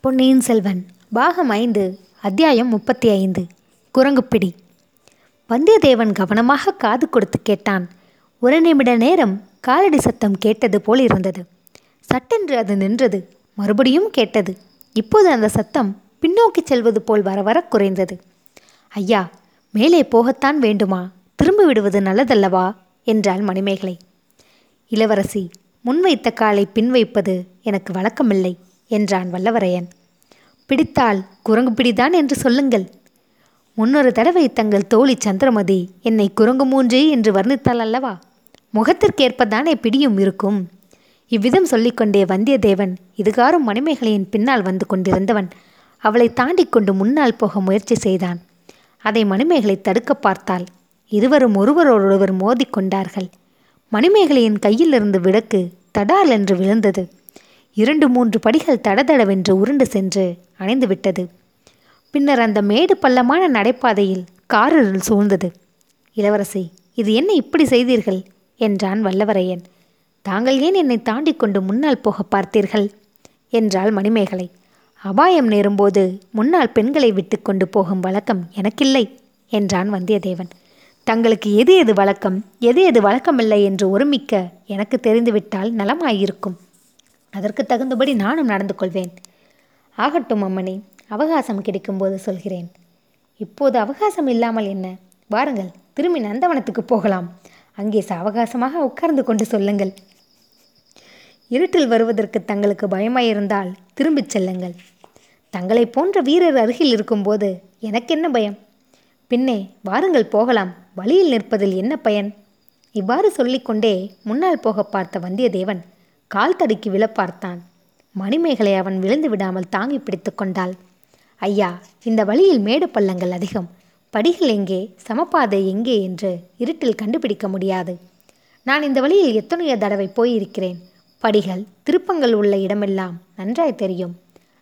பொன்னியின் செல்வன் பாகம் ஐந்து அத்தியாயம் முப்பத்தி ஐந்து குரங்குப்பிடி. வந்தியத்தேவன் கவனமாக காது கொடுத்து கேட்டான். ஒரு நிமிட நேரம் காலடி சத்தம் கேட்டது போல் இருந்தது. சட்டென்று அது நின்றது மறுபடியும் கேட்டது. இப்போது அந்த சத்தம் பின்னோக்கி செல்வது போல் வர வர குறைந்தது. ஐயா மேலே போகத்தான் வேண்டுமா? திரும்பி விடுவது நல்லதல்லவா? என்றாள் மணிமேகலை. இளவரசி முன்வைத்த காலை பின் வைப்பது எனக்கு வழக்கமில்லை. என்றான் வல்லவரையன். பிடித்தால் குரங்கு பிடிதான் என்று சொல்லுங்கள். முன்னொரு தடவை தங்கள் தோழி சந்திரமதி என்னை குரங்கு மூன்றே என்று வர்ணித்தாள் அல்லவா? முகத்திற்கேற்பதானே பிடியும் இருக்கும். இவ்விதம் சொல்லிக்கொண்டே வந்தியத்தேவன் இதுகாரும் மணிமேகலையின் பின்னால் வந்து கொண்டிருந்தவன் அவளை தாண்டி கொண்டு முன்னால் போக முயற்சி செய்தான். அதை மணிமேகலை தடுக்க பார்த்தாள். இருவரும் ஒருவரோடொருவர் மோதிக்கொண்டார்கள் மணிமேகலையின் கையிலிருந்து விளக்கு தடால் என்று விழுந்தது. இரண்டு மூன்று படிகள் தடதடவென்று உருண்டு சென்று அணைந்து விட்டது பின்னர் அந்த மேடு பள்ளமான நடைபாதையில் காரிருள் சூழ்ந்தது. இளவரசி இது என்ன இப்படி செய்தீர்கள்? என்றான் வல்லவரையன். தாங்கள் ஏன் என்னை தாண்டி கொண்டு முன்னால் போக பார்த்தீர்கள்? என்றாள் மணிமேகலை. அபாயம் நேரும்போது முன்னால் பெண்களை விட்டு கொண்டு போகும் வழக்கம் எனக்கில்லை என்றான் வந்தியத்தேவன். தங்களுக்கு எது எது வழக்கம் எது எது வழக்கமில்லை என்று ஒருமிக்க எனக்கு தெரிந்துவிட்டால் நலமாயிருக்கும். அதற்கு தகுந்தபடி நானும் நடந்து கொள்வேன். ஆகட்டும் அம்மணி அவகாசம் கிடைக்கும்போது சொல்கிறேன். இப்போது அவகாசம் இல்லாமல் என்ன? வாருங்கள் திரும்பி நந்தவனத்துக்கு போகலாம். அங்கே சாவகாசமாக உட்கார்ந்து கொண்டு சொல்லுங்கள். இருட்டில் வருவதற்கு தங்களுக்கு பயமாயிருந்தால் திரும்பிச் செல்லுங்கள். தங்களை போன்ற வீரர் அருகில் இருக்கும்போது எனக்கென்ன பயம்? பின்னே வாருங்கள் போகலாம். வழியில் நிற்பதில் என்ன பயன்? இவ்வாறு சொல்லிக்கொண்டே முன்னால் போக பார்த்த வந்தியத்தேவன் கால் தடுக்கி விழ பார்த்தான். மணிமேகலை அவன் விழுந்து விடாமல் தாங்கி பிடித்து கொண்டாள். ஐயா இந்த வழியில் மேடு பள்ளங்கள் அதிகம். படிகள் எங்கே? சமப்பாதை எங்கே? என்று இருட்டில் கண்டுபிடிக்க முடியாது. நான் இந்த வழியில் எத்தனையோ தடவை போயிருக்கிறேன். படிகள் திருப்பங்கள் உள்ள இடமெல்லாம் நன்றாய் தெரியும்.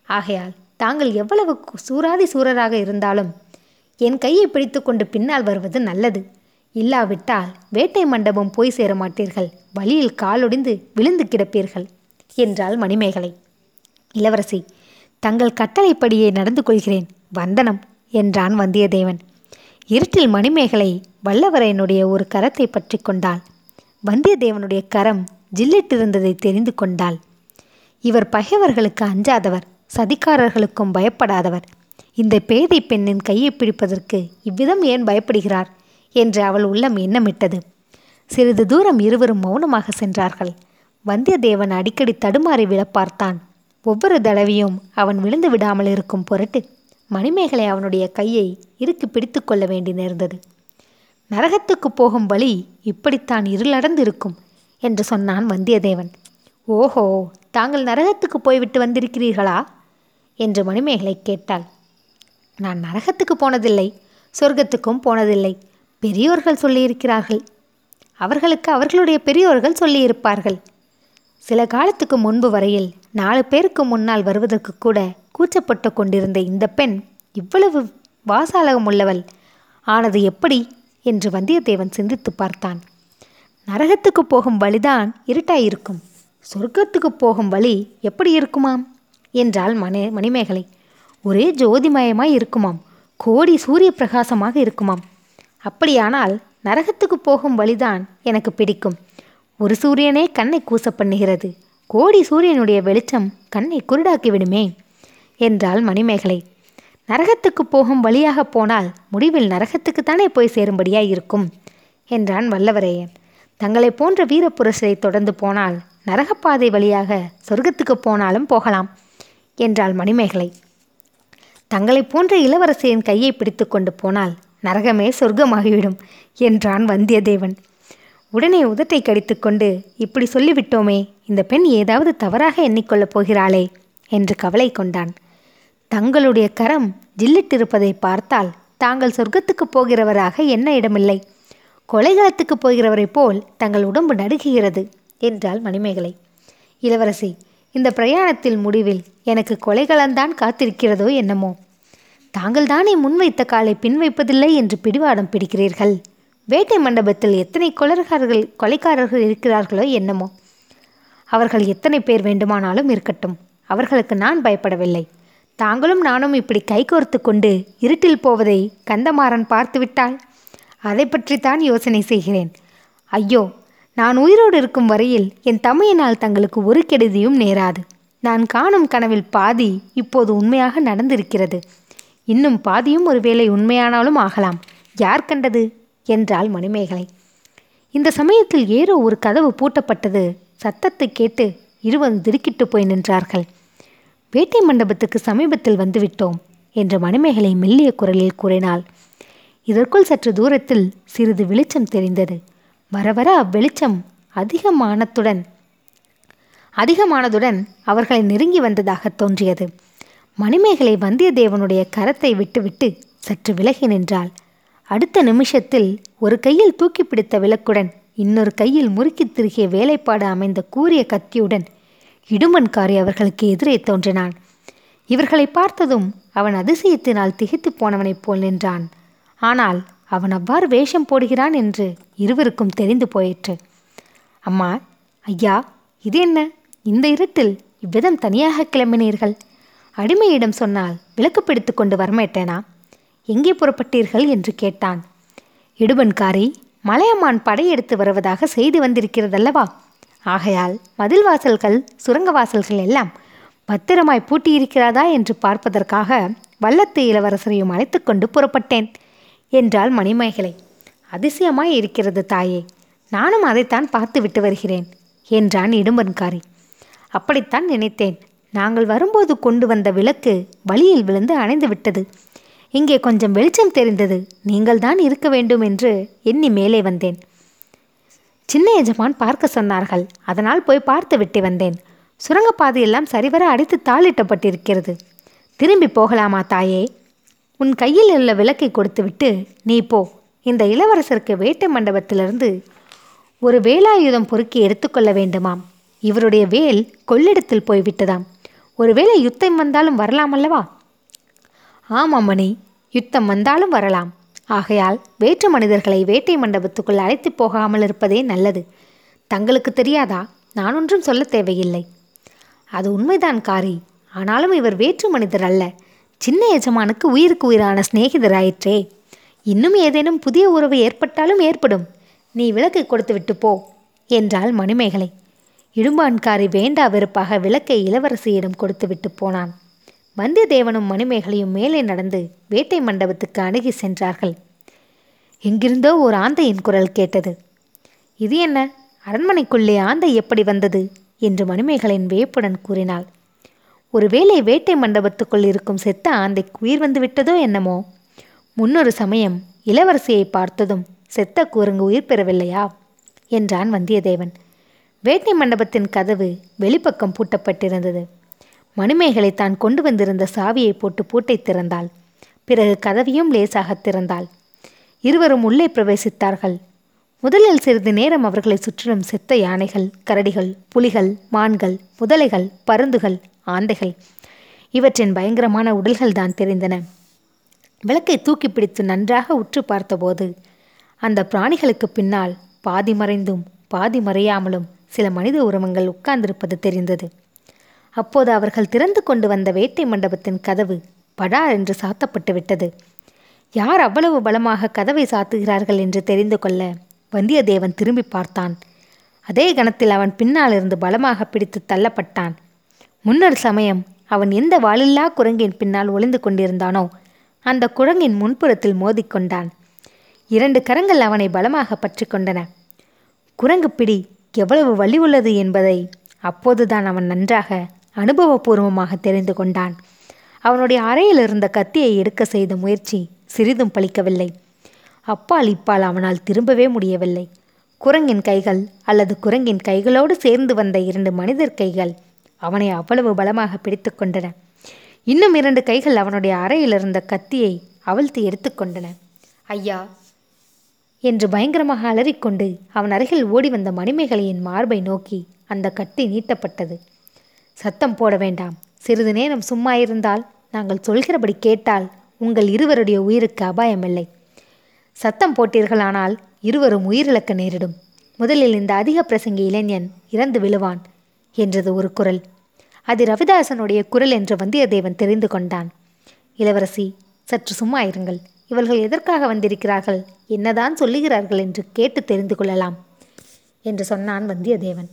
ஆகையால் தாங்கள் எவ்வளவு சூராதி சூரராக இருந்தாலும் என் கையை பிடித்து கொண்டு பின்னால் வருவது நல்லது. இல்லாவிட்டால் வேட்டை மண்டபம் போய் சேர மாட்டீர்கள். வழியில் காலொடிந்து விழுந்து கிடப்பீர்கள் என்றாள் மணிமேகலை. இளவரசி தங்கள் கட்டளைப்படியே நடந்து கொள்கிறேன். வந்தனம் என்றான் வந்தியத்தேவன். இருட்டில் மணிமேகலை வல்லவரையனுடைய ஒரு கரத்தை பற்றி கொண்டாள். வந்தியத்தேவனுடைய கரம் ஜில்லிட்டிருந்ததை தெரிந்து கொண்டாள். இவர் பகைவர்களுக்கு அஞ்சாதவர் சதிகாரர்களுக்கும் பயப்படாதவர். இந்த பேதை பெண்ணின் கையை பிடிப்பதற்கு இவ்விதம் ஏன் பயப்படுகிறார்? என்று அவள் உள்ளம் எண்ணமிட்டது. சிறிது தூரம் இருவரும் மௌனமாக சென்றார்கள். வந்தியத்தேவன் அடிக்கடி தடுமாறி விழ பார்த்தான் ஒவ்வொரு தடவையும் அவன் விழுந்து விடாமல் இருக்கும் பொருட்டு மணிமேகலை அவனுடைய கையை இறுக்கி பிடித்து கொள்ள வேண்டி நேர்ந்தது. நரகத்துக்கு போகும் வழி இப்படித்தான் இருளடர்ந்து இருக்கும் என்று சொன்னான் வந்தியத்தேவன். ஓஹோ தாங்கள் நரகத்துக்கு போய்விட்டு வந்திருக்கிறீர்களா? என்று மணிமேகலை கேட்டாள். நான் நரகத்துக்கு போனதில்லை சொர்க்கத்துக்கும் போனதில்லை. பெரியோர்கள் சொல்லியிருக்கிறார்கள். அவர்களுக்கு அவர்களுடைய பெரியோர்கள் சொல்லியிருப்பார்கள். சில காலத்துக்கு முன்பு வரையில் நாலு பேருக்கு முன்னால் வருவதற்கு கூட கூச்சப்பட்டு கொண்டிருந்த இந்த பெண் இவ்வளவு வாசாலகம் உள்ளவள் ஆனது எப்படி? என்று வந்தியத்தேவன் சிந்தித்து பார்த்தான். நரகத்துக்கு போகும் வழிதான் இருட்டாயிருக்கும். சொர்க்கத்துக்கு போகும் வழி எப்படி இருக்குமாம்? என்றாள் மணி மணிமேகலை. ஒரே ஜோதிமயமாய் இருக்குமாம். கோடி சூரிய பிரகாசமாக இருக்குமாம். அப்படியானால் நரகத்துக்கு போகும் வழிதான் எனக்கு பிடிக்கும். ஒரு சூரியனே கண்ணை கூச பண்ணுகிறது கோடி சூரியனுடைய வெளிச்சம் கண்ணை குருடாக்கி விடுமே என்றாள் மணிமேகலை. நரகத்துக்கு போகும் வழியாக போனால் முடிவில் நரகத்துக்குத்தானே போய் சேரும்படியாய் இருக்கும் என்றான் வல்லவரையன். தங்களை போன்ற வீரப்புரசரை தொடர்ந்து போனால் நரகப்பாதை வழியாக சொர்க்கத்துக்கு போனாலும் போகலாம் என்றாள் மணிமேகலை. தங்களை போன்ற இளவரசியின் கையை பிடித்து கொண்டு போனால் நரகமே சொர்க்கமாகிவிடும் என்றான் வந்தியத்தேவன். உடனே உதட்டை கடித்துக்கொண்டு இப்படி சொல்லிவிட்டோமே இந்த பெண் ஏதாவது தவறாக எண்ணிக்கொள்ளப் போகிறாளே என்று கவலை கொண்டான். தங்களுடைய கரம் ஜில்லிட்டிருப்பதை பார்த்தால் தாங்கள் சொர்க்கத்துக்கு போகிறவராக என்ன இடமில்லை. கொலைகளத்துக்கு போகிறவரைப் போல் தங்கள் உடம்பு நடுகுகிறது என்றாள் மணிமேகலை. இளவரசி இந்த பிரயாணத்தில் முடிவில் எனக்கு கொலைகளந்தான் காத்திருக்கிறதோ என்னமோ தாங்கள் தானே முன்வைத்த காலை பின் வைப்பதில்லை என்று பிடிவாடம் பிடிக்கிறீர்கள்? வேட்டை மண்டபத்தில் எத்தனை கொலர்காரர்கள் கொலைக்காரர்கள் இருக்கிறார்களோ என்னமோ. அவர்கள் எத்தனை பேர் வேண்டுமானாலும் இருக்கட்டும். அவர்களுக்கு நான் பயப்படவில்லை. தாங்களும் நானும் இப்படி கைகோர்த்து கொண்டு இருட்டில் போவதை கந்தமாறன் பார்த்துவிட்டால் அதை பற்றித்தான் யோசனை செய்கிறேன். ஐயோ நான் உயிரோடு இருக்கும் வரையில் என் தமையனால் தங்களுக்கு ஒரு கெடுதியும் நேராது. நான் காணும் கனவில் பாதி இப்போது உண்மையாக நடந்திருக்கிறது. இன்னும் பாதியும் ஒருவேளை உண்மையானாலும் ஆகலாம். யார் கண்டது? என்றாள் மணிமேகலை. இந்த சமயத்தில் ஏதோ ஒரு கதவு பூட்டப்பட்டது. சத்தத்தை கேட்டு இருவரும் திருக்கிட்டு போய் நின்றார்கள். வேட்டை மண்டபத்துக்கு சமீபத்தில் வந்துவிட்டோம் என்று மணிமேகலை மெல்லிய குரலில் கூறினாள். இதற்குள் சற்று தூரத்தில் சிறிது வெளிச்சம் தெரிந்தது. வர வர அவ்வெளிச்சம் அதிகமானத்துடன் அதிகமானதுடன் அவர்களை நெருங்கி வந்ததாக தோன்றியது. மணிமேகலை வந்தியத்தேவனுடைய கரத்தை விட்டுவிட்டு சற்று விலகி நின்றாள். அடுத்த நிமிஷத்தில் ஒரு கையில் தூக்கி பிடித்த விளக்குடன் இன்னொரு கையில் முறுக்கித் திருகிய வேலைப்பாடு அமைந்த கூரிய கத்தியுடன் இடுமன்காரி அவர்களுக்கு எதிரே தோன்றினான். இவர்களை பார்த்ததும் அவன் அதிசயத்தினால் திகைத்து போனவனைப் போல் நின்றான். ஆனால் அவன் அவ்வாறு வேஷம் போடுகிறான் என்று இருவருக்கும் தெரிந்து போயிற்று. அம்மா ஐயா இது என்ன? இந்த இருட்டில் இவ்விதம் தனியாக கிளம்பினீர்கள். அடிமையிடம் சொன்னால் விளக்கு பிடித்து கொண்டு வரமாட்டேனா? எங்கே புறப்பட்டீர்கள் என்று கேட்டான். இடுபன்காரி மலையம்மான் படையெடுத்து வருவதாக செய்து வந்திருக்கிறதல்லவா? ஆகையால் மதில் வாசல்கள் சுரங்க வாசல்கள் எல்லாம் பத்திரமாய் பூட்டியிருக்கிறதா என்று பார்ப்பதற்காக வல்லத்து இளவரசரையும் அழைத்து கொண்டு புறப்பட்டேன் என்றாள் மணிமேகலை. அதிசயமாய் இருக்கிறது தாயே நானும் அதைத்தான் பார்த்து விட்டு வருகிறேன் என்றான் இடும்பன்காரி. அப்படித்தான் நினைத்தேன். நாங்கள் வரும்போது கொண்டு வந்த விளக்கு வழியில் விழுந்து அணைந்து விட்டது. இங்கே கொஞ்சம் வெளிச்சம் தெரிந்தது. நீங்கள்தான் இருக்க வேண்டும் என்று எண்ணி மேலே வந்தேன். சின்ன எஜமான் பார்க்க சொன்னார்கள். அதனால் போய் பார்த்து விட்டு வந்தேன். சுரங்கப்பாதையெல்லாம் சரிவர அடித்து தாளிட்டப்பட்டிருக்கிறது. திரும்பி போகலாமா தாயே? உன் கையில் உள்ள விளக்கை கொடுத்துவிட்டு நீ போ. இந்த இளவரசருக்கு வேட்டை மண்டபத்திலிருந்து ஒரு வேலாயுதம் பொறுக்கி எடுத்துக்கொள்ள வேண்டுமாம். இவருடைய வேல் கொள்ளிடத்தில் போய்விட்டதாம். ஒருவேளை யுத்தம் வந்தாலும் வரலாம் அல்லவா? ஆமாம் மணி யுத்தம் வந்தாலும் வரலாம். ஆகையால் வேற்று மனிதர்களை வேட்டை மண்டபத்துக்குள் அழைத்து போகாமல் இருப்பதே நல்லது. தங்களுக்கு தெரியாதா? நான் ஒன்றும் சொல்ல தேவையில்லை. அது உண்மைதான் காரி. ஆனாலும் இவர் வேற்று மனிதர் அல்ல. சின்ன எஜமானுக்கு உயிருக்கு உயிரான சிநேகிதராயிற்றே. இன்னும் ஏதேனும் புதிய உறவு ஏற்பட்டாலும் ஏற்படும். நீ விளக்கை கொடுத்து விட்டு போ என்றாள் மணிமேகலை. இடும்பான்காரி வேண்டா வெறுப்பாக விளக்கை இளவரசியிடம் கொடுத்துவிட்டு போனான். வந்தியத்தேவனும் மணிமேகலையும் மேலே நடந்து வேட்டை மண்டபத்துக்கு அணுகி சென்றார்கள். எங்கிருந்தோ ஒரு ஆந்தையின் குரல் கேட்டது. இது என்ன? அரண்மனைக்குள்ளே ஆந்தை எப்படி வந்தது? என்று மணிமேகலின் வியப்புடன் கூறினாள். ஒருவேளை வேட்டை மண்டபத்துக்குள் இருக்கும் செத்த ஆந்தைக்கு உயிர் வந்து விட்டதோ என்னமோ? முன்னொரு சமயம் இளவரசியை பார்த்ததும் செத்த கூறுங்கு உயிர் பெறவில்லையா? என்றான் வந்தியத்தேவன். வேட்டை மண்டபத்தின் கதவு வெளிப்பக்கம் பூட்டப்பட்டிருந்தது. மணிமேகலை தான் கொண்டு வந்திருந்த சாவியை போட்டு பூட்டை திறந்தாள். பிறகு கதவையும் லேசாக திறந்தாள். இருவரும் உள்ளே பிரவேசித்தார்கள். முதலில் சிறிது நேரம் அவர்களை சுற்றிலும் செத்த யானைகள் கரடிகள் புலிகள் மான்கள் முதலைகள் பருந்துகள் ஆந்தைகள் இவற்றின் பயங்கரமான உடல்கள் தான் தெரிந்தன. விளக்கை தூக்கி பிடித்து நன்றாக உற்று பார்த்தபோது அந்த பிராணிகளுக்கு பின்னால் பாதி மறைந்தும் பாதி மறையாமலும் சில மனித உருவங்கள் உட்கார்ந்திருப்பது தெரிந்தது. அப்போது அவர்கள் திறந்து கொண்டு வந்த வேட்டை மண்டபத்தின் கதவு படார் என்று சாத்தப்பட்டு விட்டது. யார் அவ்வளவு பலமாக கதவை சாத்துகிறார்கள் என்று தெரிந்து கொள்ள வந்தியத்தேவன் திரும்பி பார்த்தான். அதே கணத்தில் அவன் பின்னால் இருந்து பலமாக பிடித்து தள்ளப்பட்டான். முன்னர் சமயம் அவன் எந்த வாளில்லா குரங்கின் பின்னால் ஒளிந்து கொண்டிருந்தானோ அந்த குரங்கின் முன்புறத்தில் மோதிக்கொண்டான். இரண்டு கரங்கள் அவனை பலமாக பற்றி கொண்டன. குரங்கு பிடி எவ்வளவு வலி உள்ளது என்பதை அப்போதுதான் அவன் நன்றாக அனுபவபூர்வமாக தெரிந்து கொண்டான். அவனுடைய அறையில் இருந்த கத்தியை எடுக்க செய்த முயற்சி சிறிதும் பலிக்கவில்லை. அப்பால் இப்பால் அவனால் திரும்பவே முடியவில்லை. குரங்கின் கைகள் அல்லது குரங்கின் கைகளோடு சேர்ந்து வந்த இரண்டு மனிதர் கைகள் அவனை அவ்வளவு பலமாக பிடித்து கொண்டன. இன்னும் இரண்டு கைகள் அவனுடைய அறையில் இருந்த கத்தியை அவிழ்த்து எடுத்துக்கொண்டன ஐயா என்று பயங்கரமாக அலறிக்கொண்டு அவன் அருகில் ஓடி வந்த மணிமேகலையின் மார்பை நோக்கி அந்த கத்தி நீட்டப்பட்டது. சத்தம் போட வேண்டாம். சிறிது நேரம் சும்மா இருந்தால் நாங்கள் சொல்கிறபடி கேட்டால் உங்கள் இருவருடைய உயிருக்கு அபாயமில்லை. சத்தம் போட்டீர்களானால் இருவரும் உயிரிழக்க நேரிடும். முதலில் இந்த அதிக பிரசங்கி இளைஞன் இறந்து விழுவான் என்றது ஒரு குரல். அது ரவிதாசனுடைய குரல் என்று வந்தியத்தேவன் தெரிந்து கொண்டான். இளவரசி சற்று சும்மா இருங்கள். இவர்கள் எதற்காக வந்திருக்கிறார்கள்? என்னதான் சொல்லுகிறார்கள் என்று கேட்டு தெரிந்து கொள்ளலாம் என்று சொன்னான் வந்தியத்தேவன்.